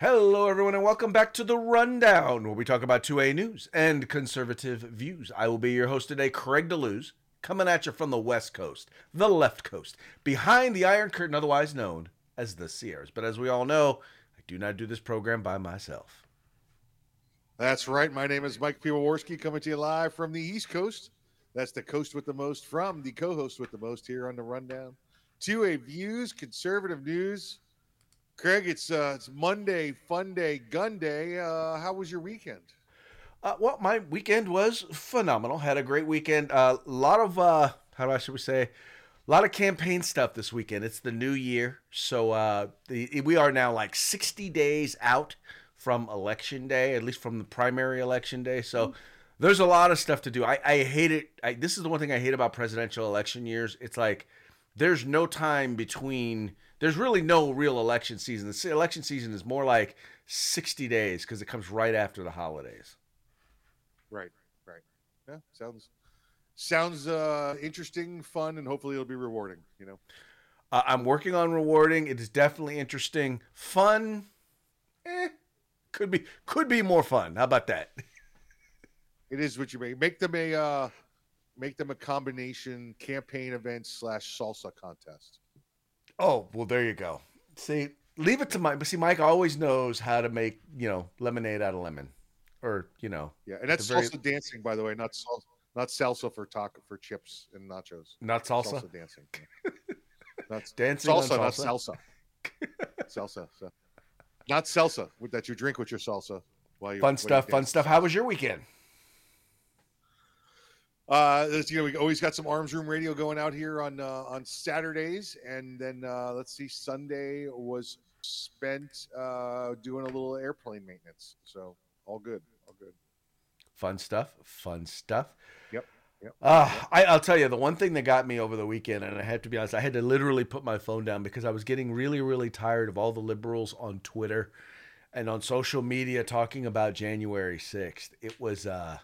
Hello, everyone, and welcome back to the Rundown, where we talk about 2A news and conservative views. I will be your host today, Craig DeLuz, coming at you from the West Coast, the left coast, behind the Iron Curtain, otherwise known as the Sierras. But as we all know, I do not do this program by myself. That's right. My name is Mike Piwowarski, coming to you live from the East Coast. That's the coast with the most from the co-host with the most here on the Rundown. 2A views, conservative news. Craig, it's uh, it's Monday, fun day, gun day. Uh, how was your weekend? Uh, well, my weekend was phenomenal. Had a great weekend. A uh, lot of uh, how do I should we say, a lot of campaign stuff this weekend. It's the new year, so uh, the, we are now like sixty days out from election day, at least from the primary election day. So. There's a lot of stuff to do. I, I hate it. I, this is the one thing I hate about presidential election years. It's like there's no time between there's really no real election season. The election season is more like 60 days because it comes right after the holidays. Right right. Yeah sounds sounds uh interesting fun and hopefully it'll be rewarding you know? Uh, i'm working on rewarding. It is definitely interesting. Fun? Eh, could be could be more fun. How about that? It is what you make make them a uh make them a combination campaign event slash salsa contest. Oh well, there you go. See, leave it to Mike. But see, Mike always knows how to make you know lemonade out of lemon, or you know. Yeah, and that's salsa very... dancing, by the way, not salsa, not salsa for taco for chips and nachos. Not salsa. Salsa dancing. That's dancing. Salsa, salsa, not salsa. salsa. So. Not salsa that you drink with your salsa. While you, fun stuff. Fun stuff. How was your weekend? Uh, you know, we always got some arms room radio going out here on uh, on Saturdays, and then uh, let's see, Sunday was spent uh, doing a little airplane maintenance. So all good, all good. Fun stuff. Fun stuff. Yep. Yep. Uh, I, I'll tell you the one thing that got me over the weekend, and I have to be honest, I had to literally put my phone down because I was getting really, really tired of all the liberals on Twitter and on social media talking about January sixth. It was uh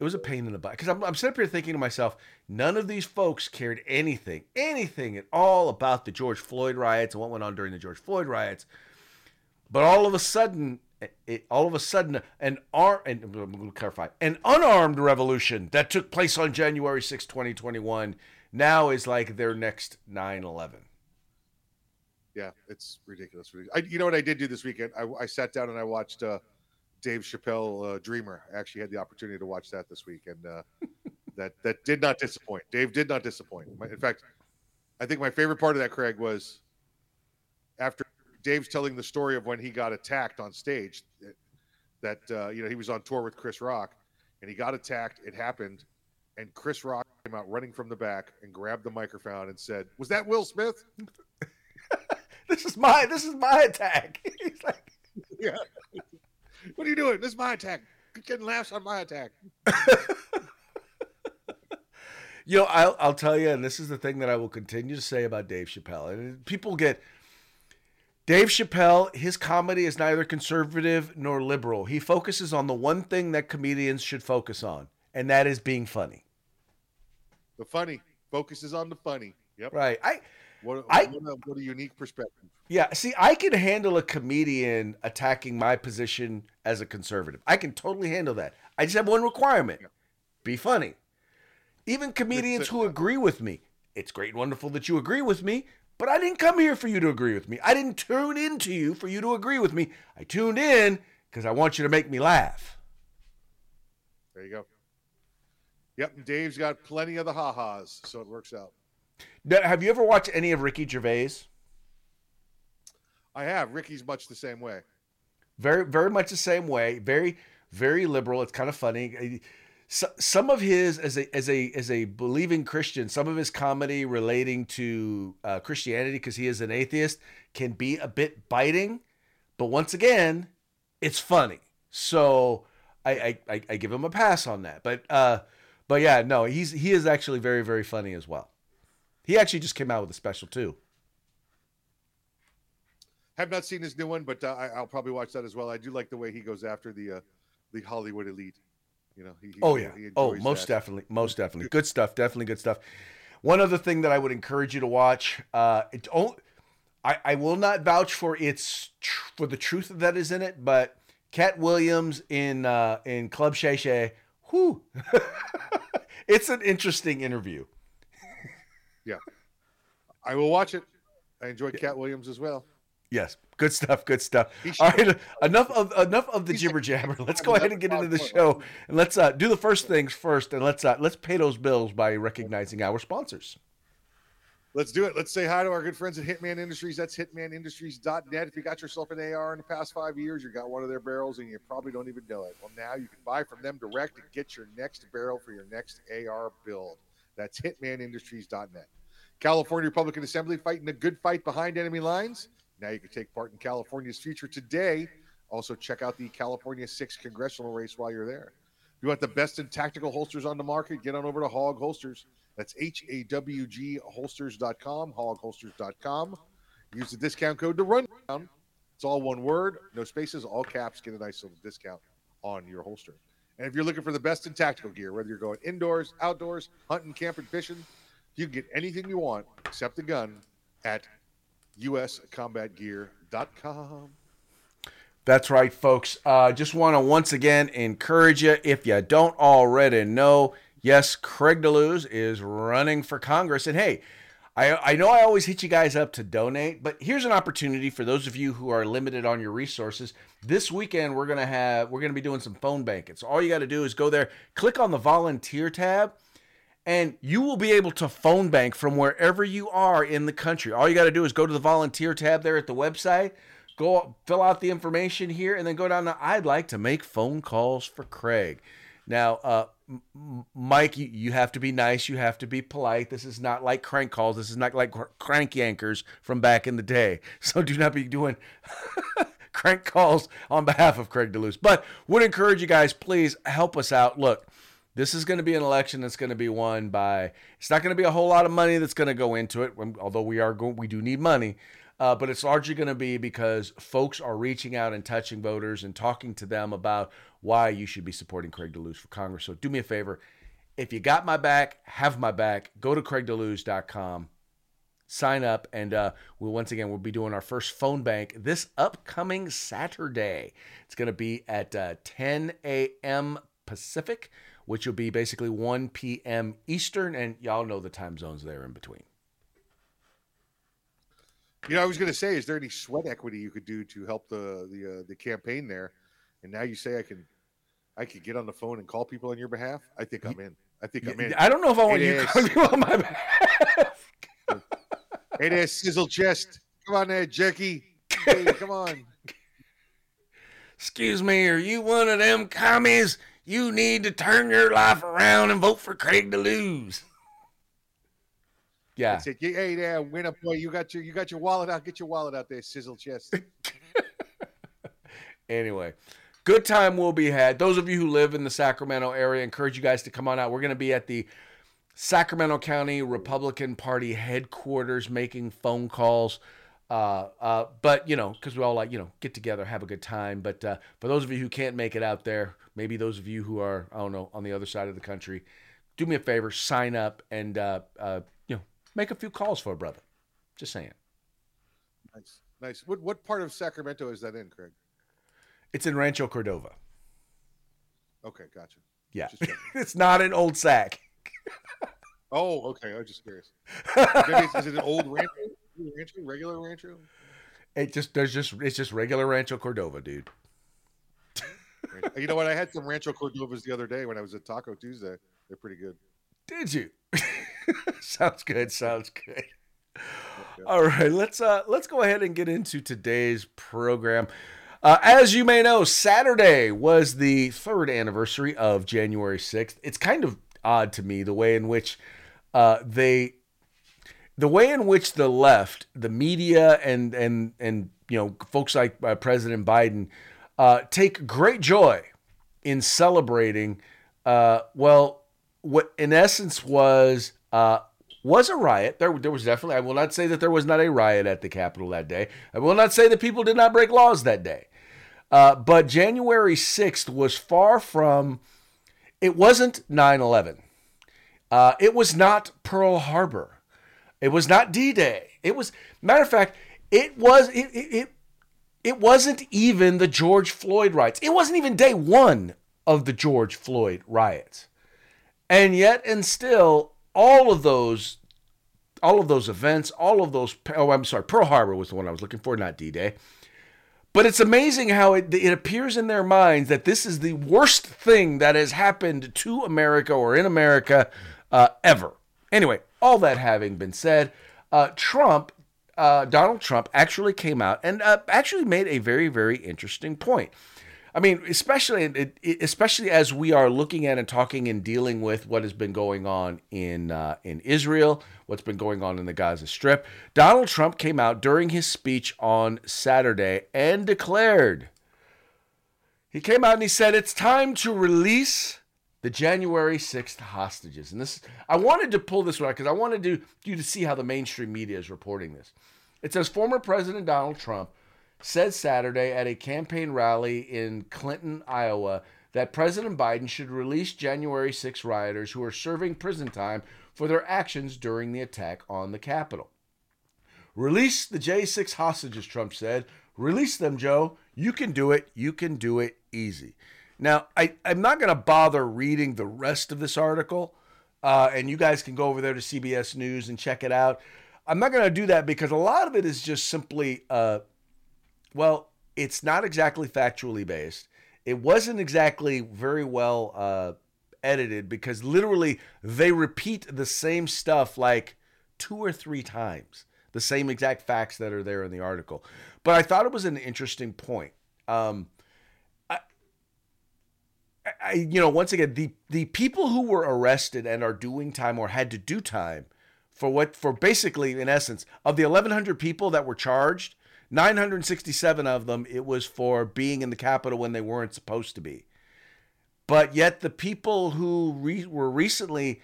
it was a pain in the butt because I'm, I'm sitting up here thinking to myself, none of these folks cared anything, anything at all about the George Floyd riots and what went on during the George Floyd riots. But all of a sudden, it, all of a sudden, an ar- and I'm going to clarify, an unarmed revolution that took place on January 6, 2021, now is like their next 9 11. Yeah, it's ridiculous. I, you know what I did do this weekend? I, I sat down and I watched uh, Dave Chappelle uh, Dreamer. I actually had the opportunity to watch that this week, and uh, that that did not disappoint. Dave did not disappoint. In fact, I think my favorite part of that, Craig, was after Dave's telling the story of when he got attacked on stage. That, uh, you know he was on tour with Chris Rock, and he got attacked. It happened, and Chris Rock came out running from the back and grabbed the microphone and said, "Was that Will Smith?" this is my this is my attack. He's like, yeah. What are you doing? This is my attack. Getting laughs on my attack. you know, I'll, I'll tell you, and this is the thing that I will continue to say about Dave Chappelle. And people get Dave Chappelle, his comedy is neither conservative nor liberal. He focuses on the one thing that comedians should focus on, and that is being funny. The funny focuses on the funny. Yep. Right. I what, I, what, a, what a unique perspective. Yeah, see, I can handle a comedian attacking my position as a conservative. I can totally handle that. I just have one requirement: yeah. be funny. Even comedians who agree with me, it's great and wonderful that you agree with me, but I didn't come here for you to agree with me. I didn't tune into you for you to agree with me. I tuned in because I want you to make me laugh. There you go. Yep, Dave's got plenty of the ha-has, so it works out. Have you ever watched any of Ricky Gervais? I have. Ricky's much the same way. Very, very much the same way. Very, very liberal. It's kind of funny. So, some of his, as a as a as a believing Christian, some of his comedy relating to uh, Christianity, because he is an atheist, can be a bit biting. But once again, it's funny. So I I, I give him a pass on that. But uh, but yeah, no, he's he is actually very very funny as well. He actually just came out with a special too. Have not seen his new one, but uh, I, will probably watch that as well. I do like the way he goes after the uh, the Hollywood elite. You know, he, oh yeah, oh most that. definitely, most definitely, good stuff. Definitely good stuff. One other thing that I would encourage you to watch. Uh, it, I, I will not vouch for its tr- for the truth that is in it, but Katt Williams in uh, in Club Shay Shay, whoo, it's an interesting interview. Yeah, I will watch it. I enjoyed Katt Williams as well. Yes, good stuff. Good stuff. All right, enough of enough of the jibber jabber. Let's go ahead and get into the show, and let's uh, do the first things first, and let's uh, let's pay those bills by recognizing our sponsors. Let's do it. Let's say hi to our good friends at Hitman Industries. That's hitmanindustries.net. If you got yourself an AR in the past five years, you got one of their barrels and you probably don't even know it. Well, now you can buy from them direct and get your next barrel for your next AR build. That's hitmanindustries.net. California Republican Assembly fighting a good fight behind enemy lines. Now you can take part in California's future today. Also, check out the California 6 congressional race while you're there. If you want the best in tactical holsters on the market, get on over to Hawg Holsters. That's H A W G holsters.com, hawgholsters.com. Use the discount code to run down. It's all one word, no spaces, all caps. Get a nice little discount on your holster. And if you're looking for the best in tactical gear, whether you're going indoors, outdoors, hunting, camping, fishing, you can get anything you want except a gun at uscombatgear.com. That's right, folks. Uh, just want to once again encourage you if you don't already know, yes, Craig DeLuz is running for Congress. And hey, I, I know I always hit you guys up to donate, but here's an opportunity for those of you who are limited on your resources. This weekend we're gonna have we're gonna be doing some phone banking. So all you got to do is go there, click on the volunteer tab, and you will be able to phone bank from wherever you are in the country. All you got to do is go to the volunteer tab there at the website, go fill out the information here, and then go down to I'd like to make phone calls for Craig. Now, uh, Mike, you, you, have to be nice. You have to be polite. This is not like crank calls. This is not like crank yankers from back in the day. So do not be doing crank calls on behalf of Craig DeLuz. But would encourage you guys, please help us out. Look, this is going to be an election that's going to be won by. It's not going to be a whole lot of money that's going to go into it, although we are going, we do need money. Uh, but it's largely going to be because folks are reaching out and touching voters and talking to them about why you should be supporting Craig DeLuz for Congress. So do me a favor. If you got my back, have my back, go to craigdeluz.com, sign up, and uh, we'll once again, we'll be doing our first phone bank this upcoming Saturday. It's going to be at uh, 10 a.m. Pacific which will be basically 1 p.m. Eastern, and y'all know the time zones there in between. You know, I was going to say, is there any sweat equity you could do to help the the uh, the campaign there? And now you say I can, I could get on the phone and call people on your behalf. I think I'm in. I think I'm in. I don't know if I want you calling on my behalf. hey there, sizzle chest. Come on there, Jackie. Hey, come on. Excuse me, are you one of them commies you need to turn your life around and vote for Craig DeLuz. Yeah. Said, hey there, winner boy, you got your you got your wallet out. Get your wallet out there, sizzle chest. anyway, good time will be had. Those of you who live in the Sacramento area, encourage you guys to come on out. We're going to be at the Sacramento County Republican Party headquarters making phone calls. Uh, uh, but you know, because we all like you know get together, have a good time. But uh, for those of you who can't make it out there, maybe those of you who are I don't know on the other side of the country, do me a favor, sign up and uh, uh, you know make a few calls for a brother. Just saying. Nice, nice. What what part of Sacramento is that in, Craig? It's in Rancho Cordova. Okay, gotcha. Yeah, it's not an Old Sac. oh, okay. I was just curious. is it an old rancho? rancho, regular rancho? It just there's just it's just regular Rancho Cordova, dude. you know what? I had some Rancho Cordovas the other day when I was at Taco Tuesday. They're pretty good. Did you? sounds good. Sounds good. All right, let's uh let's go ahead and get into today's program. Uh, as you may know, Saturday was the third anniversary of January 6th. It's kind of odd to me the way in which uh, they the way in which the left, the media, and and and you know folks like uh, President Biden uh, take great joy in celebrating. Uh, well, what in essence was uh, was a riot. There, there was definitely. I will not say that there was not a riot at the Capitol that day. I will not say that people did not break laws that day. Uh, but January sixth was far from. It wasn't 9-11. Uh, it was not Pearl Harbor. It was not D Day. It was, matter of fact, it was it, it, it it wasn't even the George Floyd riots. It wasn't even day one of the George Floyd riots. And yet and still all of those all of those events, all of those oh I'm sorry, Pearl Harbor was the one I was looking for, not D-Day. But it's amazing how it, it appears in their minds that this is the worst thing that has happened to America or in America uh, ever. Anyway, all that having been said, uh, Trump, uh, Donald Trump, actually came out and uh, actually made a very, very interesting point. I mean, especially especially as we are looking at and talking and dealing with what has been going on in uh, in Israel, what's been going on in the Gaza Strip. Donald Trump came out during his speech on Saturday and declared. He came out and he said it's time to release the January 6th hostages. And this I wanted to pull this one out because I wanted to, you to see how the mainstream media is reporting this. It says former President Donald Trump said Saturday at a campaign rally in Clinton, Iowa, that President Biden should release January 6 rioters who are serving prison time for their actions during the attack on the Capitol. Release the J6 hostages, Trump said. Release them, Joe. You can do it. You can do it easy. Now, I, I'm not going to bother reading the rest of this article, uh, and you guys can go over there to CBS News and check it out. I'm not going to do that because a lot of it is just simply uh, well, it's not exactly factually based. It wasn't exactly very well uh, edited because literally they repeat the same stuff like two or three times, the same exact facts that are there in the article. But I thought it was an interesting point. Um, I, I, you know, once again, the the people who were arrested and are doing time or had to do time for what for basically in essence of the 1100 people that were charged 967 of them, it was for being in the Capitol when they weren't supposed to be. But yet, the people who re- were recently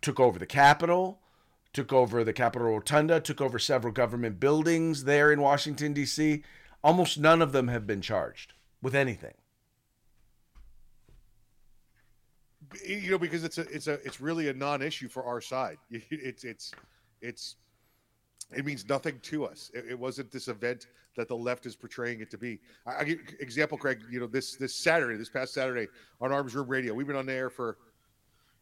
took over the Capitol, took over the Capitol Rotunda, took over several government buildings there in Washington, D.C., almost none of them have been charged with anything. You know, because it's a, it's a, it's really a non-issue for our side. It's, it's, it's it means nothing to us. It, it, wasn't this event that the left is portraying it to be. I, I give example, Craig. You know, this this Saturday, this past Saturday on Arms Room Radio, we've been on there for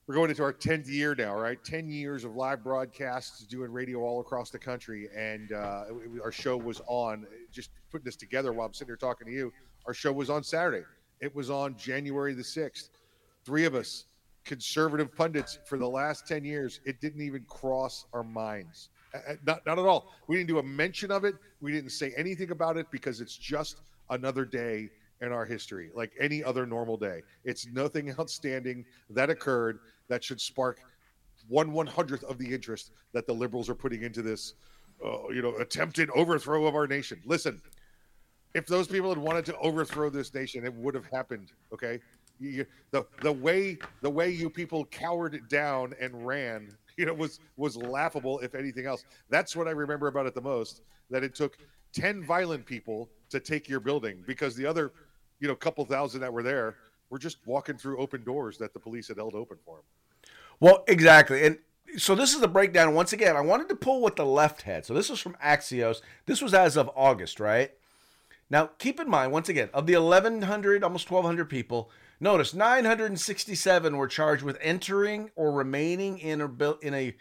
we're going into our tenth year now, right? Ten years of live broadcasts, doing radio all across the country, and uh, it, our show was on. Just putting this together while I'm sitting here talking to you, our show was on Saturday. It was on January the sixth. Three of us, conservative pundits, for the last ten years, it didn't even cross our minds not, not at all. We didn't do a mention of it. We didn't say anything about it because it's just another day in our history, like any other normal day. It's nothing outstanding that occurred that should spark one one hundredth of the interest that the liberals are putting into this, uh, you know, attempted overthrow of our nation. Listen, if those people had wanted to overthrow this nation, it would have happened. Okay, you, the the way the way you people cowered down and ran you know was was laughable if anything else. That's what i remember about it the most that it took 10 violent people to take your building because the other you know couple thousand that were there were just walking through open doors that the police had held open for them well exactly. And so this is the breakdown. Once again i wanted to pull what the left had. So this was from axios. This was as of august right? Now keep in mind once again of the 1100 almost 1200 people Notice 967 were charged with entering or remaining in a in a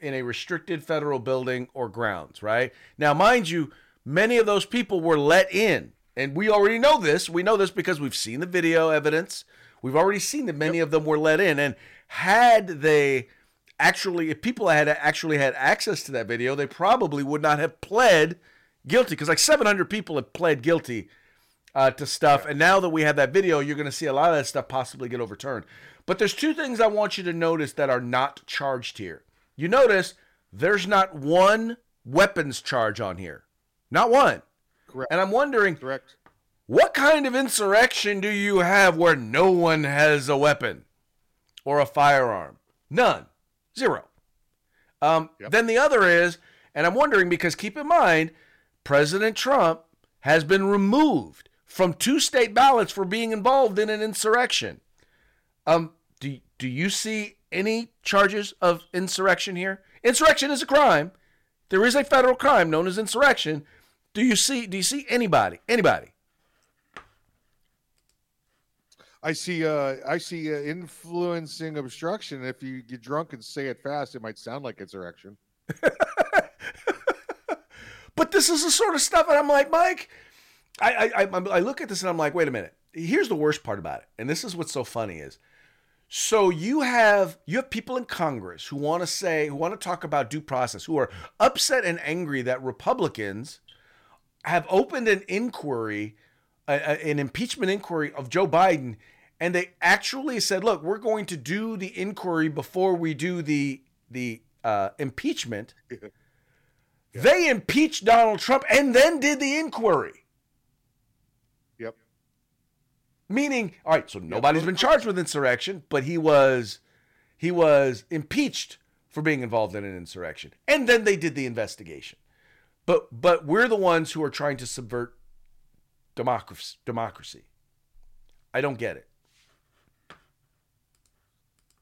in a restricted federal building or grounds, right? Now, mind you, many of those people were let in. And we already know this. We know this because we've seen the video evidence. We've already seen that many yep. of them were let in. And had they actually, if people had actually had access to that video, they probably would not have pled guilty because like 700 people have pled guilty uh, to stuff. And now that we have that video, you're going to see a lot of that stuff possibly get overturned. But there's two things I want you to notice that are not charged here. You notice there's not one weapons charge on here, not one. Correct. And I'm wondering, correct. What kind of insurrection do you have where no one has a weapon or a firearm? None, zero. Um, yep. Then the other is, and I'm wondering because keep in mind, President Trump has been removed from two state ballots for being involved in an insurrection. Um, do, do you see any charges of insurrection here? Insurrection is a crime. There is a federal crime known as insurrection. Do you see? Do you see anybody? Anybody? I see. Uh, I see uh, influencing obstruction. If you get drunk and say it fast, it might sound like insurrection. but this is the sort of stuff, and I'm like, Mike. I, I I look at this and I'm like, wait a minute. Here's the worst part about it, and this is what's so funny is. So you have you have people in Congress who want to say who want to talk about due process who are upset and angry that Republicans have opened an inquiry an impeachment inquiry of Joe Biden, and they actually said, "Look, we're going to do the inquiry before we do the the uh, impeachment." Yeah. They impeached Donald Trump and then did the inquiry. Yep. Meaning, all right, so nobody's been charged with insurrection, but he was he was impeached for being involved in an insurrection, and then they did the investigation. But but we're the ones who are trying to subvert democracy. Democracy. I don't get it.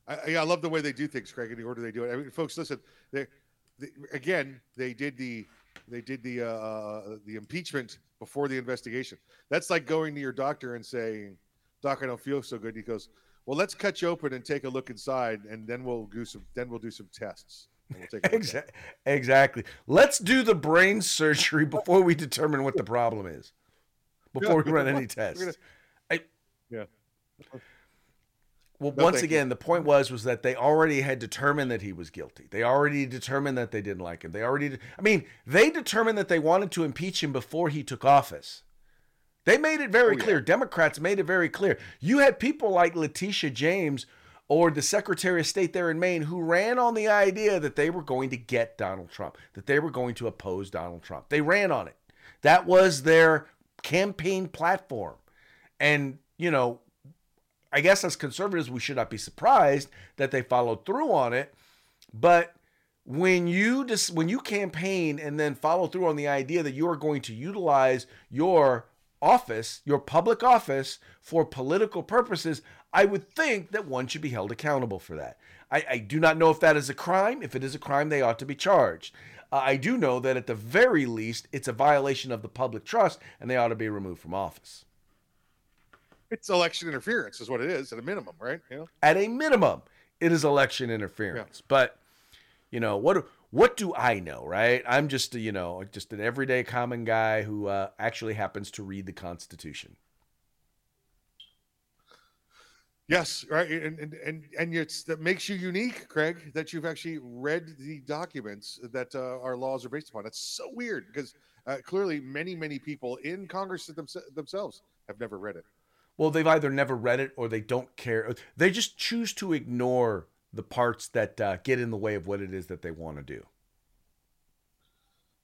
I, I love the way they do things, Craig, in the order they do it. I mean, folks, listen. They, they, again, they did the they did the uh, uh, the impeachment before the investigation. That's like going to your doctor and saying, "Doc, I don't feel so good." He goes, "Well, let's cut you open and take a look inside, and then we'll do some then we'll do some tests." We'll exactly. exactly. Let's do the brain surgery before we determine what the problem is before yeah, we run any tests. Gonna, I, yeah. Well, no, once again, you. the point was was that they already had determined that he was guilty. They already determined that they didn't like him. They already, I mean, they determined that they wanted to impeach him before he took office. They made it very oh, clear. Yeah. Democrats made it very clear. You had people like Letitia James or the Secretary of State there in Maine who ran on the idea that they were going to get Donald Trump, that they were going to oppose Donald Trump. They ran on it. That was their campaign platform. And, you know, I guess as conservatives, we should not be surprised that they followed through on it. But when you just when you campaign and then follow through on the idea that you are going to utilize your office, your public office, for political purposes, I would think that one should be held accountable for that. I, I do not know if that is a crime. If it is a crime, they ought to be charged. Uh, I do know that at the very least, it's a violation of the public trust, and they ought to be removed from office. It's election interference, is what it is at a minimum, right? You know? At a minimum, it is election interference. Yeah. But you know what? What do I know, right? I'm just a, you know just an everyday common guy who uh, actually happens to read the Constitution. Yes, right, and and and, and it's that makes you unique, Craig. That you've actually read the documents that uh, our laws are based upon. That's so weird because uh, clearly many many people in Congress themselves have never read it. Well, they've either never read it or they don't care. They just choose to ignore the parts that uh, get in the way of what it is that they want to do.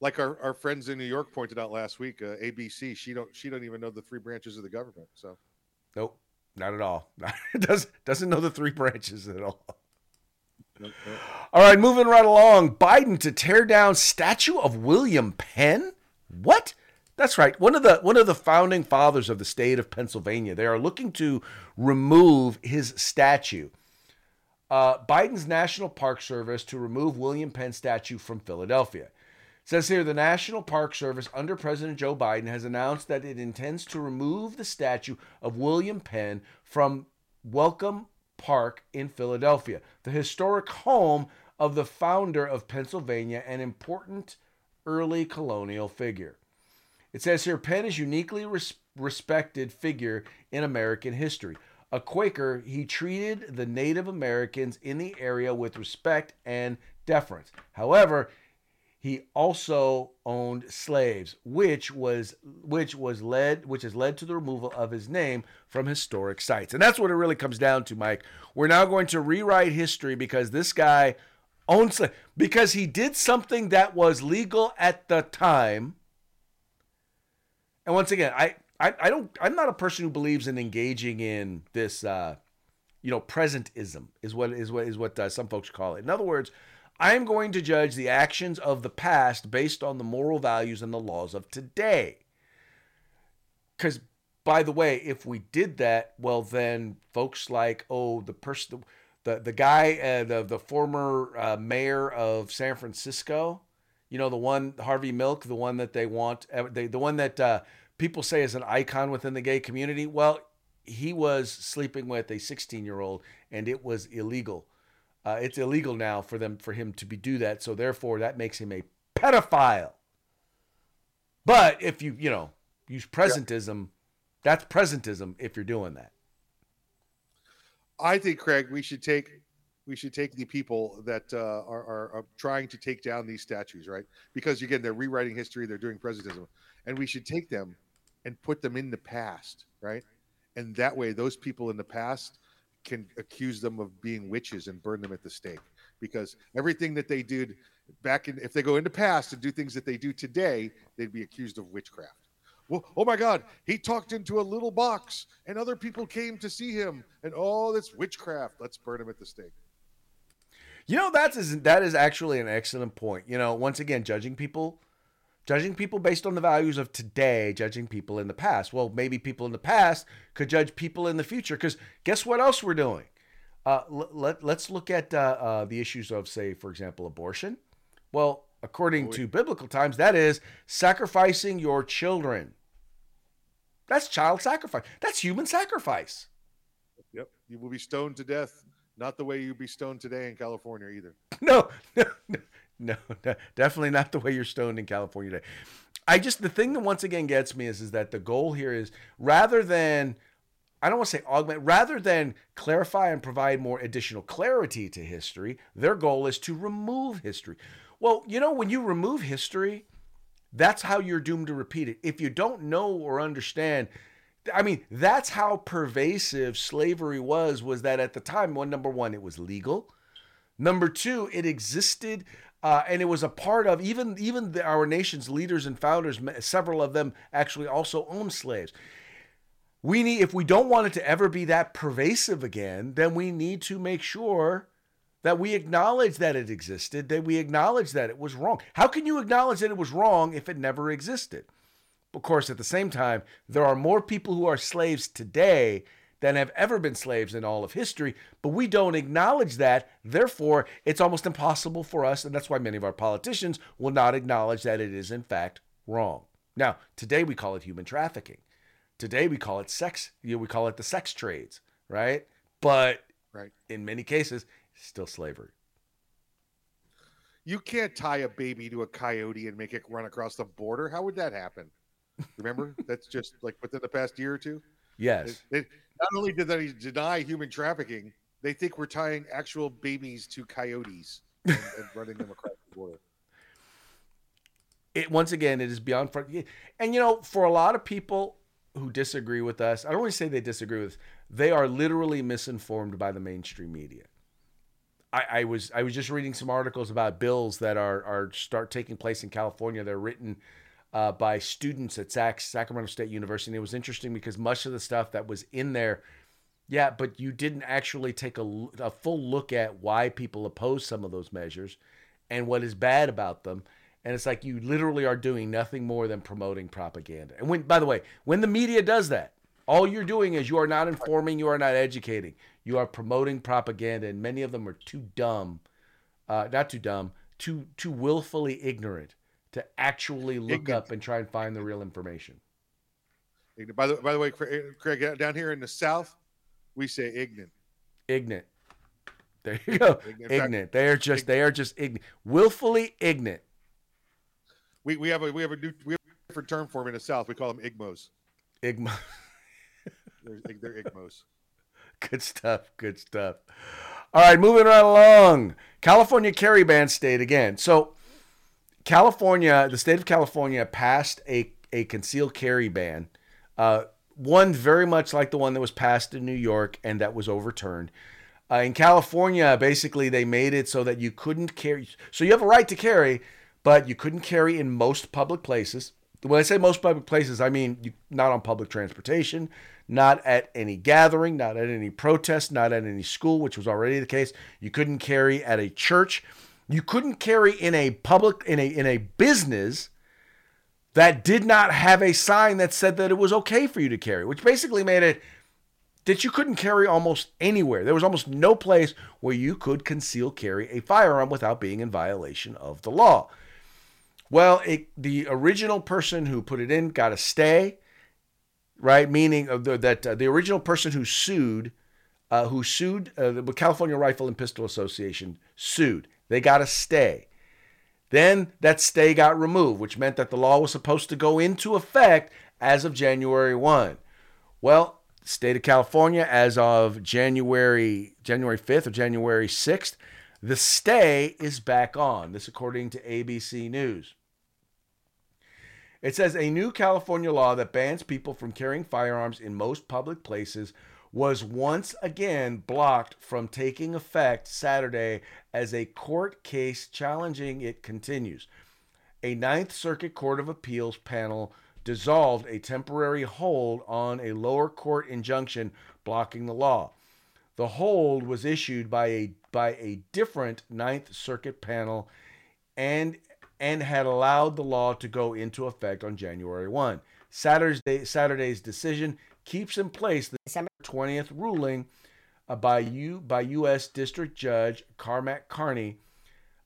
Like our, our friends in New York pointed out last week, uh, AOC. She don't she don't even know the three branches of the government. So, nope. Not at all. doesn't doesn't know the three branches at all. All right, moving right along. Biden to tear down statue of William Penn. What? That's right. One of the one of the founding fathers of the state of Pennsylvania. They are looking to remove his statue. Uh, Biden's National Park Service to remove William Penn statue from Philadelphia says here the National Park Service under President Joe Biden has announced that it intends to remove the statue of William Penn from Welcome Park in Philadelphia, the historic home of the founder of Pennsylvania, an important early colonial figure. It says here Penn is uniquely res- respected figure in American history. A Quaker, he treated the Native Americans in the area with respect and deference. However, he also owned slaves, which was which was led which has led to the removal of his name from historic sites. And that's what it really comes down to, Mike. We're now going to rewrite history because this guy owned slaves because he did something that was legal at the time. And once again, I, I, I don't I'm not a person who believes in engaging in this uh, you know, presentism is what is what is what uh, some folks call it. In other words, I am going to judge the actions of the past based on the moral values and the laws of today. Because, by the way, if we did that, well, then folks like, oh, the person, the, the guy, uh, the, the former uh, mayor of San Francisco, You know, the one Harvey Milk, the one that they want, they, the one that uh, people say is an icon within the gay community. Well, he was sleeping with a 16 year old, and it was illegal. Uh, it's illegal now for them for him to be do that. So therefore, that makes him a pedophile. But if you you know use presentism, that's presentism. If you're doing that, I think Craig, we should take we should take the people that uh, are, are, are, trying to take down these statues, right? Because again, they're rewriting history, they're doing presentism, and we should take them and put them in the past, right? And that way, those people in the past can accuse them of being witches and burn them at the stake. Because everything that they did back in, if they go into past and do things that they do today, they'd be accused of witchcraft. Well, oh my God, he talked into a little box and other people came to see him. And oh, that's witchcraft. Let's burn him at the stake. You know, that is that is actually an excellent point. You know, once again, judging people, judging people based on the values of today, judging people in the past. Well, maybe people in the past could judge people in the future. Because guess what else we're doing? Uh, let, let's look at uh, uh, the issues of, say, for example, abortion. Well, according to biblical times, that is sacrificing your children. That's child sacrifice. That's human sacrifice. Yep. You will be stoned to death not the way you'd be stoned today in California either. No, no, no, no, definitely not the way you're stoned in California today. I just the thing that once again gets me is is that the goal here is rather than I don't want to say augment, rather than clarify and provide more additional clarity to history, their goal is to remove history. Well, you know, when you remove history, that's how you're doomed to repeat it. If you don't know or understand I mean, that's how pervasive slavery was. Was that at the time, one number one, it was legal. Number two, it existed, uh, and it was a part of even even the, our nation's leaders and founders. Several of them actually also owned slaves. We need, if we don't want it to ever be that pervasive again, then we need to make sure that we acknowledge that it existed, that we acknowledge that it was wrong. How can you acknowledge that it was wrong if it never existed? Of course, at the same time, there are more people who are slaves today than have ever been slaves in all of history, but we don't acknowledge that. Therefore, it's almost impossible for us, and that's why many of our politicians will not acknowledge that it is, in fact, wrong. Now, today we call it human trafficking. Today we call it sex, you know, we call it the sex trades, right? But right. in many cases, still slavery. You can't tie a baby to a coyote and make it run across the border. How would that happen? Remember, that's just like within the past year or two. Yes. They, they, not only did they deny human trafficking, they think we're tying actual babies to coyotes and, and running them across the border. It once again, it is beyond front. And you know, for a lot of people who disagree with us, I don't want to say they disagree with. Us, they are literally misinformed by the mainstream media. I, I was I was just reading some articles about bills that are are start taking place in California. They're written uh, by students at Sac- Sacramento State University. And it was interesting because much of the stuff that was in there, yeah, but you didn't actually take a, a full look at why people oppose some of those measures and what is bad about them. And it's like you literally are doing nothing more than promoting propaganda. And when, by the way, when the media does that, all you're doing is you are not informing, you are not educating, you are promoting propaganda, and many of them are too dumb, uh, not too dumb, too too willfully ignorant to actually look up and try and find the real information. By the by the way, Craig, down here in the South, we say ignorant. Ignorant. There you go. Ignorant. They are just ignorant. they are just ignorant. Willfully ignorant. We we have a we have a new we have a different term for them in the South. We call them igmos. Igmo. they're, they're igmos. Good stuff. Good stuff. All right, moving right along. California carry ban state again. So California, the state of California passed a, a concealed carry ban. Uh, one very much like the one that was passed in New York and that was overturned. Uh, in California, basically, they made it so that you couldn't carry. So you have a right to carry, but you couldn't carry in most public places. When I say most public places, I mean you, not on public transportation, not at any gathering, not at any protest, not at any school, which was already the case. You couldn't carry at a church. You couldn't carry in a public in a in a business that did not have a sign that said that it was okay for you to carry, which basically made it that you couldn't carry almost anywhere. There was almost no place where you could conceal carry a firearm without being in violation of the law. Well, it, the original person who put it in got a stay, right? Meaning the, that uh, the original person who sued, uh, who sued uh, the California Rifle and Pistol Association sued. They got a stay. Then that stay got removed, which meant that the law was supposed to go into effect as of January 1. Well, state of California as of January January 5th or January 6th, the stay is back on. This according to ABC News. It says a new California law that bans people from carrying firearms in most public places was once again blocked from taking effect Saturday as a court case challenging it continues. A Ninth Circuit Court of Appeals panel dissolved a temporary hold on a lower court injunction blocking the law. The hold was issued by a by a different Ninth Circuit panel and and had allowed the law to go into effect on January 1. Saturday's, Saturday's decision keeps in place the December 20th ruling uh, by, U, by U.S. District Judge Cormac Carney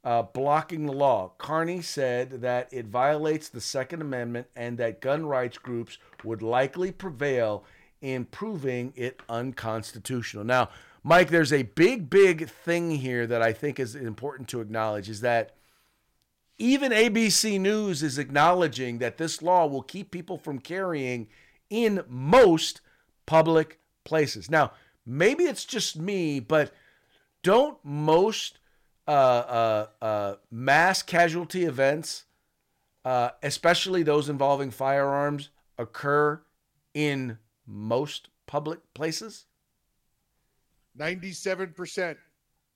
uh, blocking the law. Carney said that it violates the Second Amendment and that gun rights groups would likely prevail in proving it unconstitutional. Now, Mike, there's a big, big thing here that I think is important to acknowledge is that even ABC News is acknowledging that this law will keep people from carrying in most public places. Now, maybe it's just me, but don't most uh, uh, uh, mass casualty events, uh, especially those involving firearms, occur in most public places? 97%.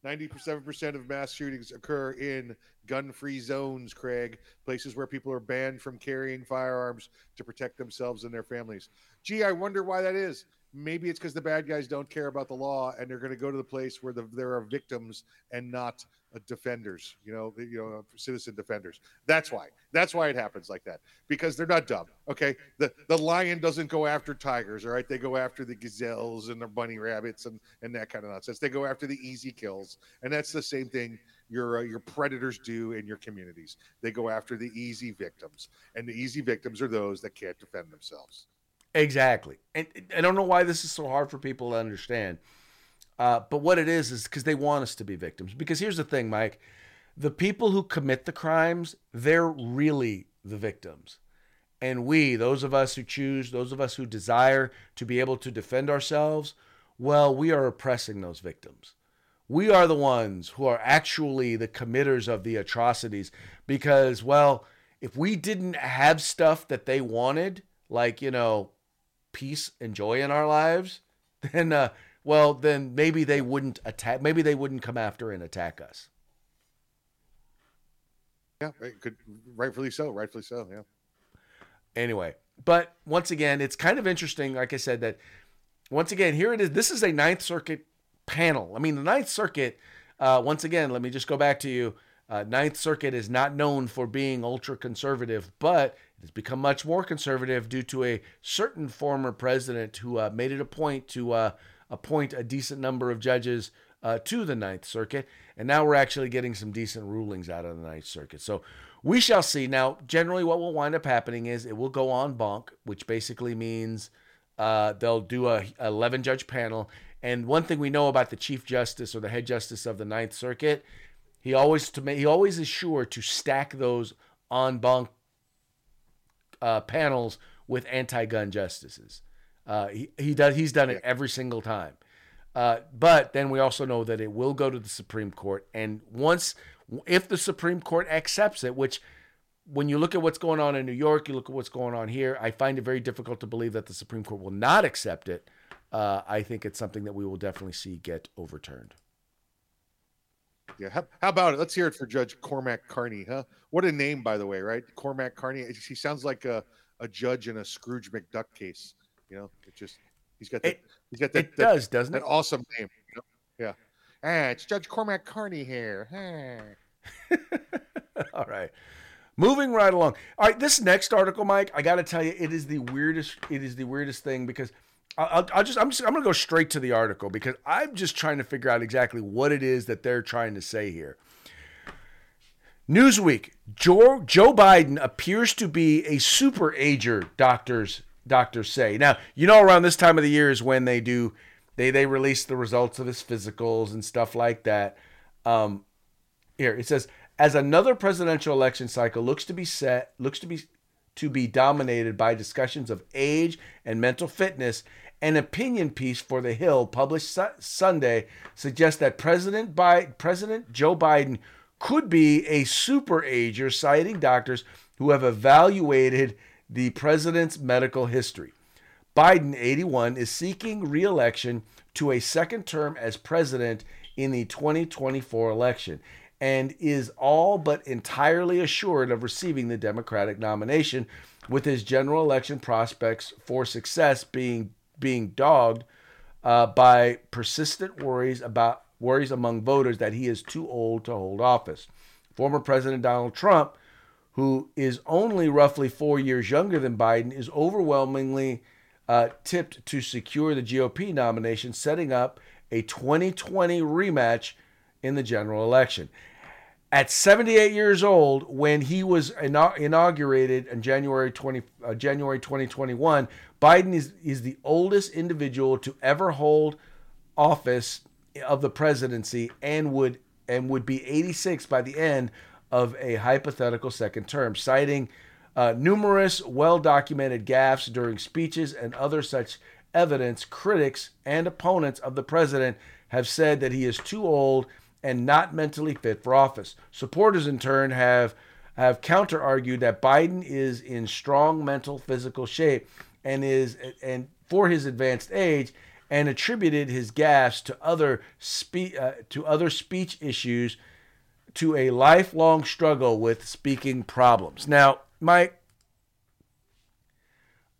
97% of mass shootings occur in gun free zones, Craig, places where people are banned from carrying firearms to protect themselves and their families. Gee, I wonder why that is. Maybe it's because the bad guys don't care about the law and they're going to go to the place where the, there are victims and not uh, defenders, you know, you know, citizen defenders. That's why. That's why it happens like that because they're not dumb. Okay, the the lion doesn't go after tigers. All right, they go after the gazelles and the bunny rabbits and and that kind of nonsense. They go after the easy kills, and that's the same thing your uh, your predators do in your communities. They go after the easy victims, and the easy victims are those that can't defend themselves. Exactly, and I don't know why this is so hard for people to understand. Uh, but what it is is because they want us to be victims. Because here's the thing, Mike: the people who commit the crimes, they're really the victims. And we, those of us who choose, those of us who desire to be able to defend ourselves, well, we are oppressing those victims. We are the ones who are actually the committers of the atrocities because, well, if we didn't have stuff that they wanted, like, you know, peace and joy in our lives, then, uh, well, then maybe they wouldn't attack, maybe they wouldn't come after and attack us. Yeah, could rightfully so, rightfully so, yeah. Anyway, but once again, it's kind of interesting, like I said, that once again, here it is. This is a Ninth Circuit panel. I mean, the Ninth Circuit, uh, once again, let me just go back to you. Uh, Ninth Circuit is not known for being ultra conservative, but it has become much more conservative due to a certain former president who uh, made it a point to uh, appoint a decent number of judges uh, to the Ninth Circuit. And now we're actually getting some decent rulings out of the Ninth Circuit. So we shall see. Now, generally, what will wind up happening is it will go en banc, which basically means uh, they'll do a 11 judge panel. And one thing we know about the Chief Justice or the head justice of the Ninth Circuit, he always to he always is sure to stack those en banc uh, panels with anti-gun justices. Uh, he, he does he's done it every single time. Uh, but then we also know that it will go to the Supreme Court, and once if the Supreme Court accepts it, which when you look at what's going on in New York, you look at what's going on here, I find it very difficult to believe that the Supreme Court will not accept it. Uh, I think it's something that we will definitely see get overturned. Yeah. How, how, about it? Let's hear it for Judge Cormac Carney, huh? What a name, by the way, right? Cormac Carney. He sounds like a, a judge in a Scrooge McDuck case. You know, it just, he's got that, it, he's got that, it that, does, doesn't that it? awesome name. You know? Yeah. Ah, it's Judge Cormac Carney here. Ah. All right. Moving right along. All right, this next article, Mike, I got to tell you, it is the weirdest. It is the weirdest thing because I'll, I'll just I'm just I'm gonna go straight to the article because I'm just trying to figure out exactly what it is that they're trying to say here. Newsweek: Joe, Joe Biden appears to be a super ager. Doctors doctors say. Now you know around this time of the year is when they do they they release the results of his physicals and stuff like that. Um, here it says as another presidential election cycle looks to be set looks to be to be dominated by discussions of age and mental fitness. An opinion piece for The Hill published su- Sunday suggests that President Bi- President Joe Biden could be a super ager, citing doctors who have evaluated the president's medical history. Biden, 81, is seeking re-election to a second term as president in the 2024 election and is all but entirely assured of receiving the Democratic nomination, with his general election prospects for success being being dogged uh, by persistent worries about worries among voters that he is too old to hold office. Former President Donald Trump, who is only roughly four years younger than Biden, is overwhelmingly uh, tipped to secure the GOP nomination, setting up a 2020 rematch in the general election at 78 years old, when he was inaugurated in January 20 uh, January 2021, Biden is is the oldest individual to ever hold office of the presidency and would and would be 86 by the end of a hypothetical second term, citing uh, numerous well documented gaffes during speeches and other such evidence. Critics and opponents of the president have said that he is too old and not mentally fit for office. Supporters, in turn, have have counter argued that Biden is in strong mental physical shape and is and for his advanced age and attributed his gaffes to other spe- uh, to other speech issues to a lifelong struggle with speaking problems. Now, Mike,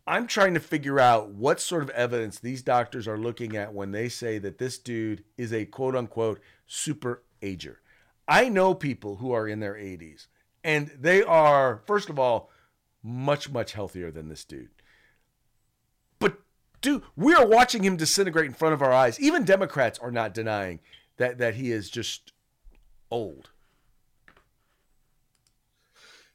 I'm trying to figure out what sort of evidence these doctors are looking at when they say that this dude is a quote unquote super ager. I know people who are in their 80s and they are, first of all, much, much healthier than this dude. But, dude, we are watching him disintegrate in front of our eyes. Even Democrats are not denying that, that he is just old.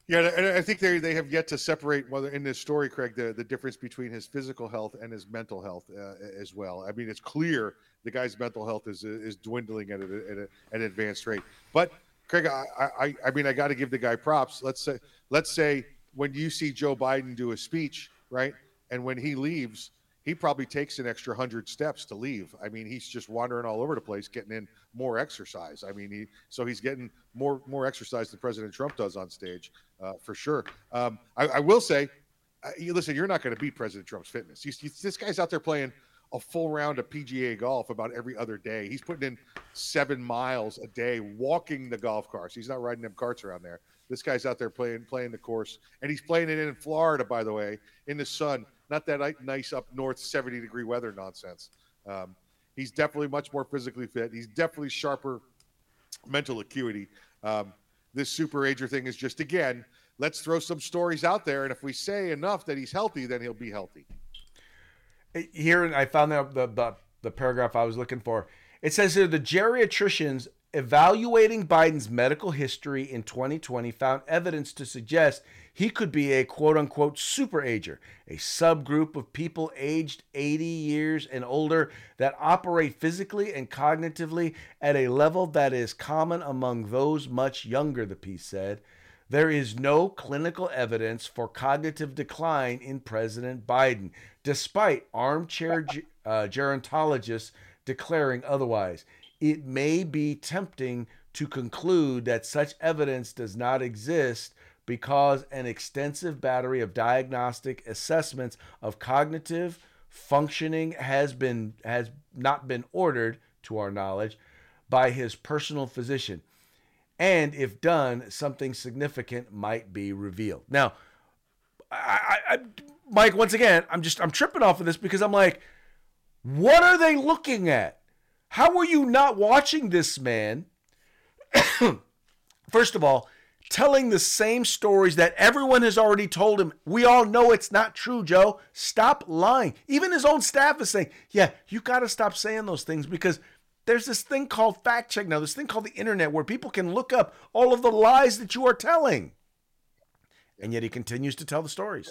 Yeah, and I think they they have yet to separate whether in this story, Craig, the, the difference between his physical health and his mental health uh, as well. I mean, it's clear the guy's mental health is is dwindling at, a, at, a, an advanced rate. But Craig, I I, I mean, I got to give the guy props. Let's say let's say when you see Joe Biden do a speech, right, and when he leaves, he probably takes an extra hundred steps to leave. I mean, he's just wandering all over the place, getting in more exercise. I mean, he so he's getting more more exercise than President Trump does on stage, uh, for sure. Um, I, I, will say, uh, listen, you're not going to beat President Trump's fitness. He's, he's, this guy's out there playing a full round of PGA golf about every other day. He's putting in seven miles a day walking the golf course. He's not riding them carts around there. This guy's out there playing playing the course, and he's playing it in Florida, by the way, in the sun. Not that nice up north 70 degree weather nonsense. Um, he's definitely much more physically fit. He's definitely sharper mental acuity. Um, this super ager thing is just again, let's throw some stories out there, and if we say enough that he's healthy, then he'll be healthy. Here, I found the, the, the, the paragraph I was looking for. It says here the geriatricians evaluating Biden's medical history in 2020 found evidence to suggest he could be a quote unquote super ager, a subgroup of people aged 80 years and older that operate physically and cognitively at a level that is common among those much younger, the piece said. There is no clinical evidence for cognitive decline in President Biden, despite armchair uh, gerontologists declaring otherwise. It may be tempting to conclude that such evidence does not exist because an extensive battery of diagnostic assessments of cognitive functioning has been has not been ordered to our knowledge by his personal physician and if done, something significant might be revealed. Now, I, I, Mike, once again, I'm just I'm tripping off of this because I'm like, what are they looking at? How are you not watching this man? First of all, telling the same stories that everyone has already told him. We all know it's not true, Joe. Stop lying. Even his own staff is saying, yeah, you got to stop saying those things because there's this thing called fact check now, this thing called the internet where people can look up all of the lies that you are telling. And yet he continues to tell the stories.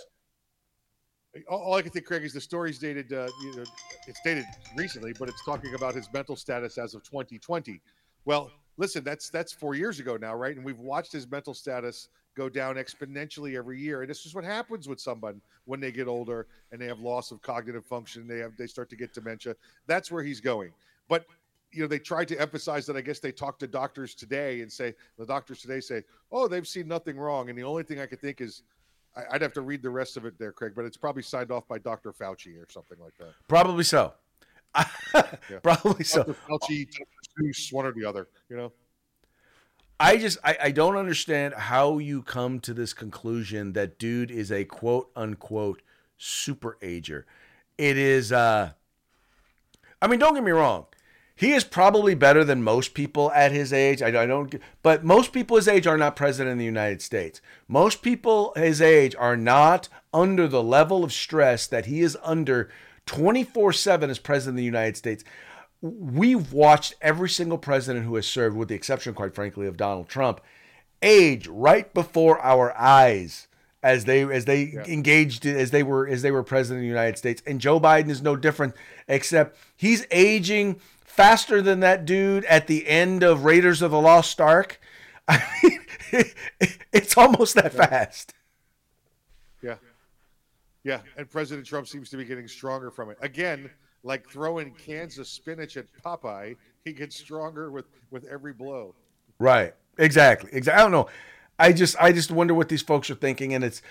All, I can think, Craig, is the story's dated. Uh, you know, it's dated recently, but it's talking about his mental status as of 2020. Well, listen, that's that's four years ago now, right? And we've watched his mental status go down exponentially every year. And this is what happens with someone when they get older and they have loss of cognitive function. They have they start to get dementia. That's where he's going. But you know, they tried to emphasize that. I guess they talked to doctors today and say the doctors today say, "Oh, they've seen nothing wrong." And the only thing I could think is I, would have to read the rest of it there, Craig, but it's probably signed off by Dr. Fauci or something like that. Probably so. yeah. Probably so. Fauci, Seuss, one or the other, you know? I just I, I don't understand how you come to this conclusion that dude is a quote unquote super ager. It is uh I mean, don't get me wrong he is probably better than most people at his age. I, I, don't, but most people his age are not president of the United States. Most people his age are not under the level of stress that he is under 24 7 as president of the United States. We've watched every single president who has served, with the exception, quite frankly, of Donald Trump, age right before our eyes as they as they yeah. engaged as they were as they were president of the United States. And Joe Biden is no different, except he's aging faster than that dude at the end of Raiders of the Lost Ark. I mean, it's almost that fast. Yeah. And President Trump seems to be getting stronger from it. Again, like throwing cans of spinach at Popeye, he gets stronger with, with every blow. Right. Exactly. Exactly. I don't know. I just I just wonder what these folks are thinking. And it's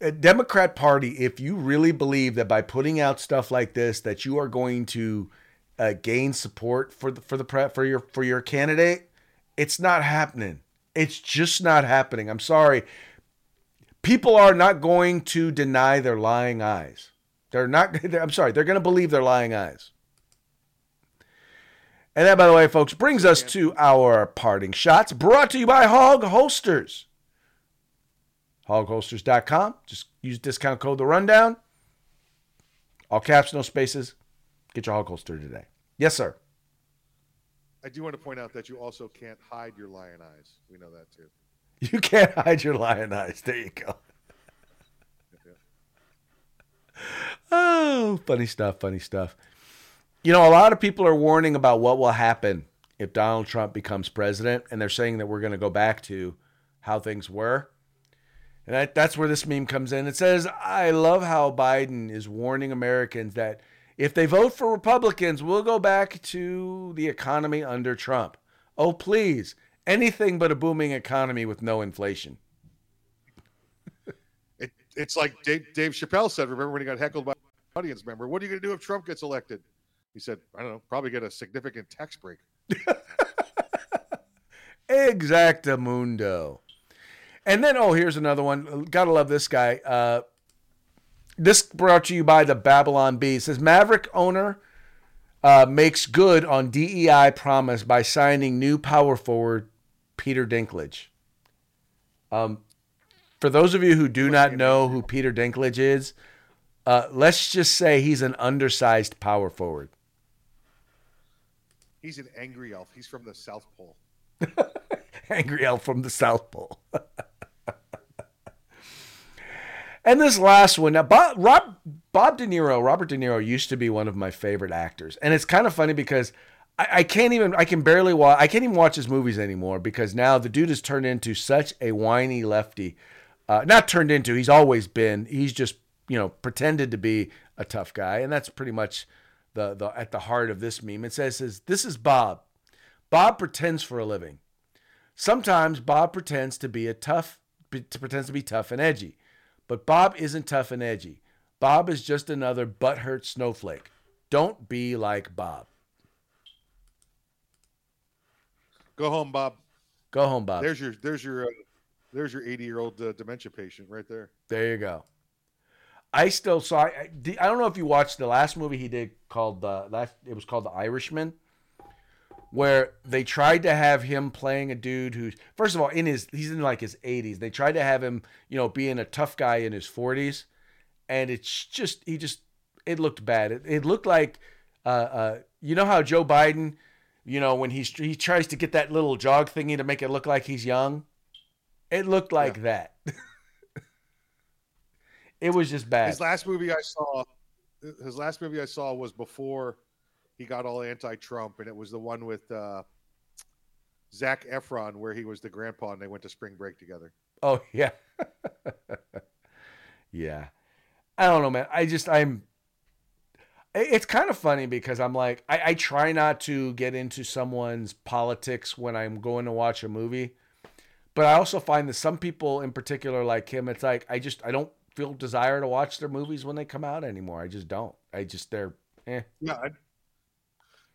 a Democrat Party, if you really believe that by putting out stuff like this, that you are going to uh, gain support for the for the pre- for your for your candidate, it's not happening. It's just not happening. I'm sorry. People are not going to deny their lying eyes. They're not. I'm sorry. They're going to believe their lying eyes. And that, by the way, folks, brings us to our parting shots brought to you by Hawg Holsters. HawgHolsters.com. Just use discount code The Rundown. All caps, no spaces. Get your hawg holster today. Yes, sir. I do want to point out that you also can't hide your lion eyes. We know that too. You can't hide your lion eyes. There you go. Oh, funny stuff, funny stuff. You know, a lot of people are warning about what will happen if Donald Trump becomes president, and they're saying that we're going to go back to how things were. And that, that's where this meme comes in. It says, I love how Biden is warning Americans that if they vote for Republicans, we'll go back to the economy under Trump. Oh, please. Anything but a booming economy with no inflation. it, it's like Dave, Dave Chappelle said, remember when he got heckled by an audience member? What are you going to do if Trump gets elected? He said, I don't know, probably get a significant tax break. Exactamundo. And then, oh, here's another one. Gotta love this guy. Uh, this brought to you by the Babylon Bee. It says Maverick owner uh, makes good on DEI promise by signing new power forward Peter Dinklage. Um, for those of you who do not know who Peter Dinklage is, uh, let's just say he's an undersized power forward. He's an angry elf. He's from the South Pole. angry elf from the South Pole. And this last one, now Bob, Rob, Bob De Niro, Robert De Niro used to be one of my favorite actors, and it's kind of funny because I, I can't even, I can barely watch, I can't even watch his movies anymore because now the dude has turned into such a whiny lefty. Uh, not turned into, he's always been. He's just you know pretended to be a tough guy, and that's pretty much the the at the heart of this meme. It says, says this is Bob. Bob pretends for a living. Sometimes Bob pretends to be a tough, pretends to be tough and edgy. But Bob isn't tough and edgy. Bob is just another butthurt snowflake. Don't be like Bob. Go home, Bob. Go home, Bob. There's your there's your uh, there's your 80 year old uh, dementia patient right there. There you go. I still saw. I, I don't know if you watched the last movie he did called the last. It was called The Irishman where they tried to have him playing a dude who's first of all in his he's in like his 80s. They tried to have him, you know, being a tough guy in his 40s, and it's just he just it looked bad. It, it looked like uh, uh, you know how Joe Biden you know, when he's he tries to get that little jog thingy to make it look like he's young. It looked like that. it was just bad. His last movie I saw, his last movie I saw was before he got all anti-Trump, and it was the one with uh, Zac Efron where he was the grandpa and they went to spring break together. Oh yeah, yeah. I don't know, man. I just I'm. It's kind of funny because I'm like I, I try not to get into someone's politics when I'm going to watch a movie, but I also find that some people in particular like him, it's like I just I don't feel desire to watch their movies when they come out anymore. I just don't. I just they're eh. Yeah, I,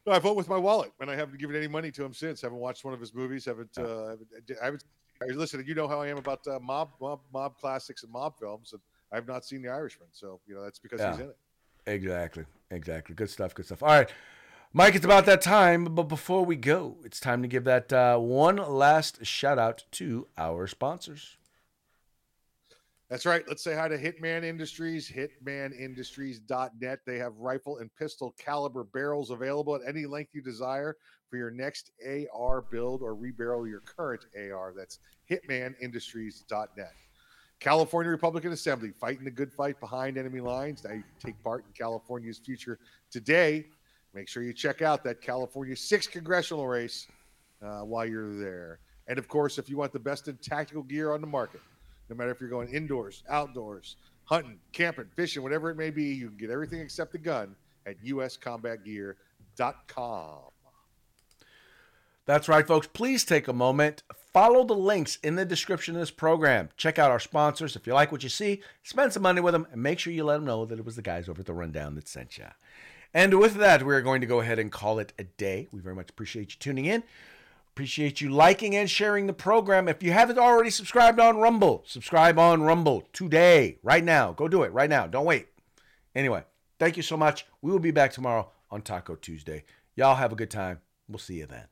no, I vote with my wallet, and I haven't given any money to him since. I haven't watched one of his movies. Haven't. Uh, haven't I haven't. Listen, you know how I am about uh, mob, mob, mob classics and mob films, and I've not seen The Irishman, so you know that's because Yeah. he's in it. Exactly. Exactly. Good stuff. Good stuff. All right. Mike, it's about that time. But before we go, it's time to give that uh, one last shout out to our sponsors. That's right. Let's say hi to Hitman Industries, hitmanindustries.net. They have rifle and pistol caliber barrels available at any length you desire for your next AR build or rebarrel your current AR. That's hitmanindustries.net. California Republican Assembly, fighting the good fight behind enemy lines. You take part in California's future today. Make sure you check out that California 6th congressional race uh, while you're there. And of course, if you want the best in tactical gear on the market, no matter if you're going indoors, outdoors, hunting, camping, fishing, whatever it may be, you can get everything except the gun at uscombatgear.com. That's right, folks. Please take a moment. Follow the links in the description of this program. Check out our sponsors. If you like what you see, spend some money with them and make sure you let them know that it was the guys over at the Rundown that sent you. And with that, we're going to go ahead and call it a day. We very much appreciate you tuning in. Appreciate you liking and sharing the program. If you haven't already subscribed on Rumble, subscribe on Rumble today, right now. Go do it right now. Don't wait. Anyway, thank you so much. We will be back tomorrow on Taco Tuesday. Y'all have a good time. We'll see you then.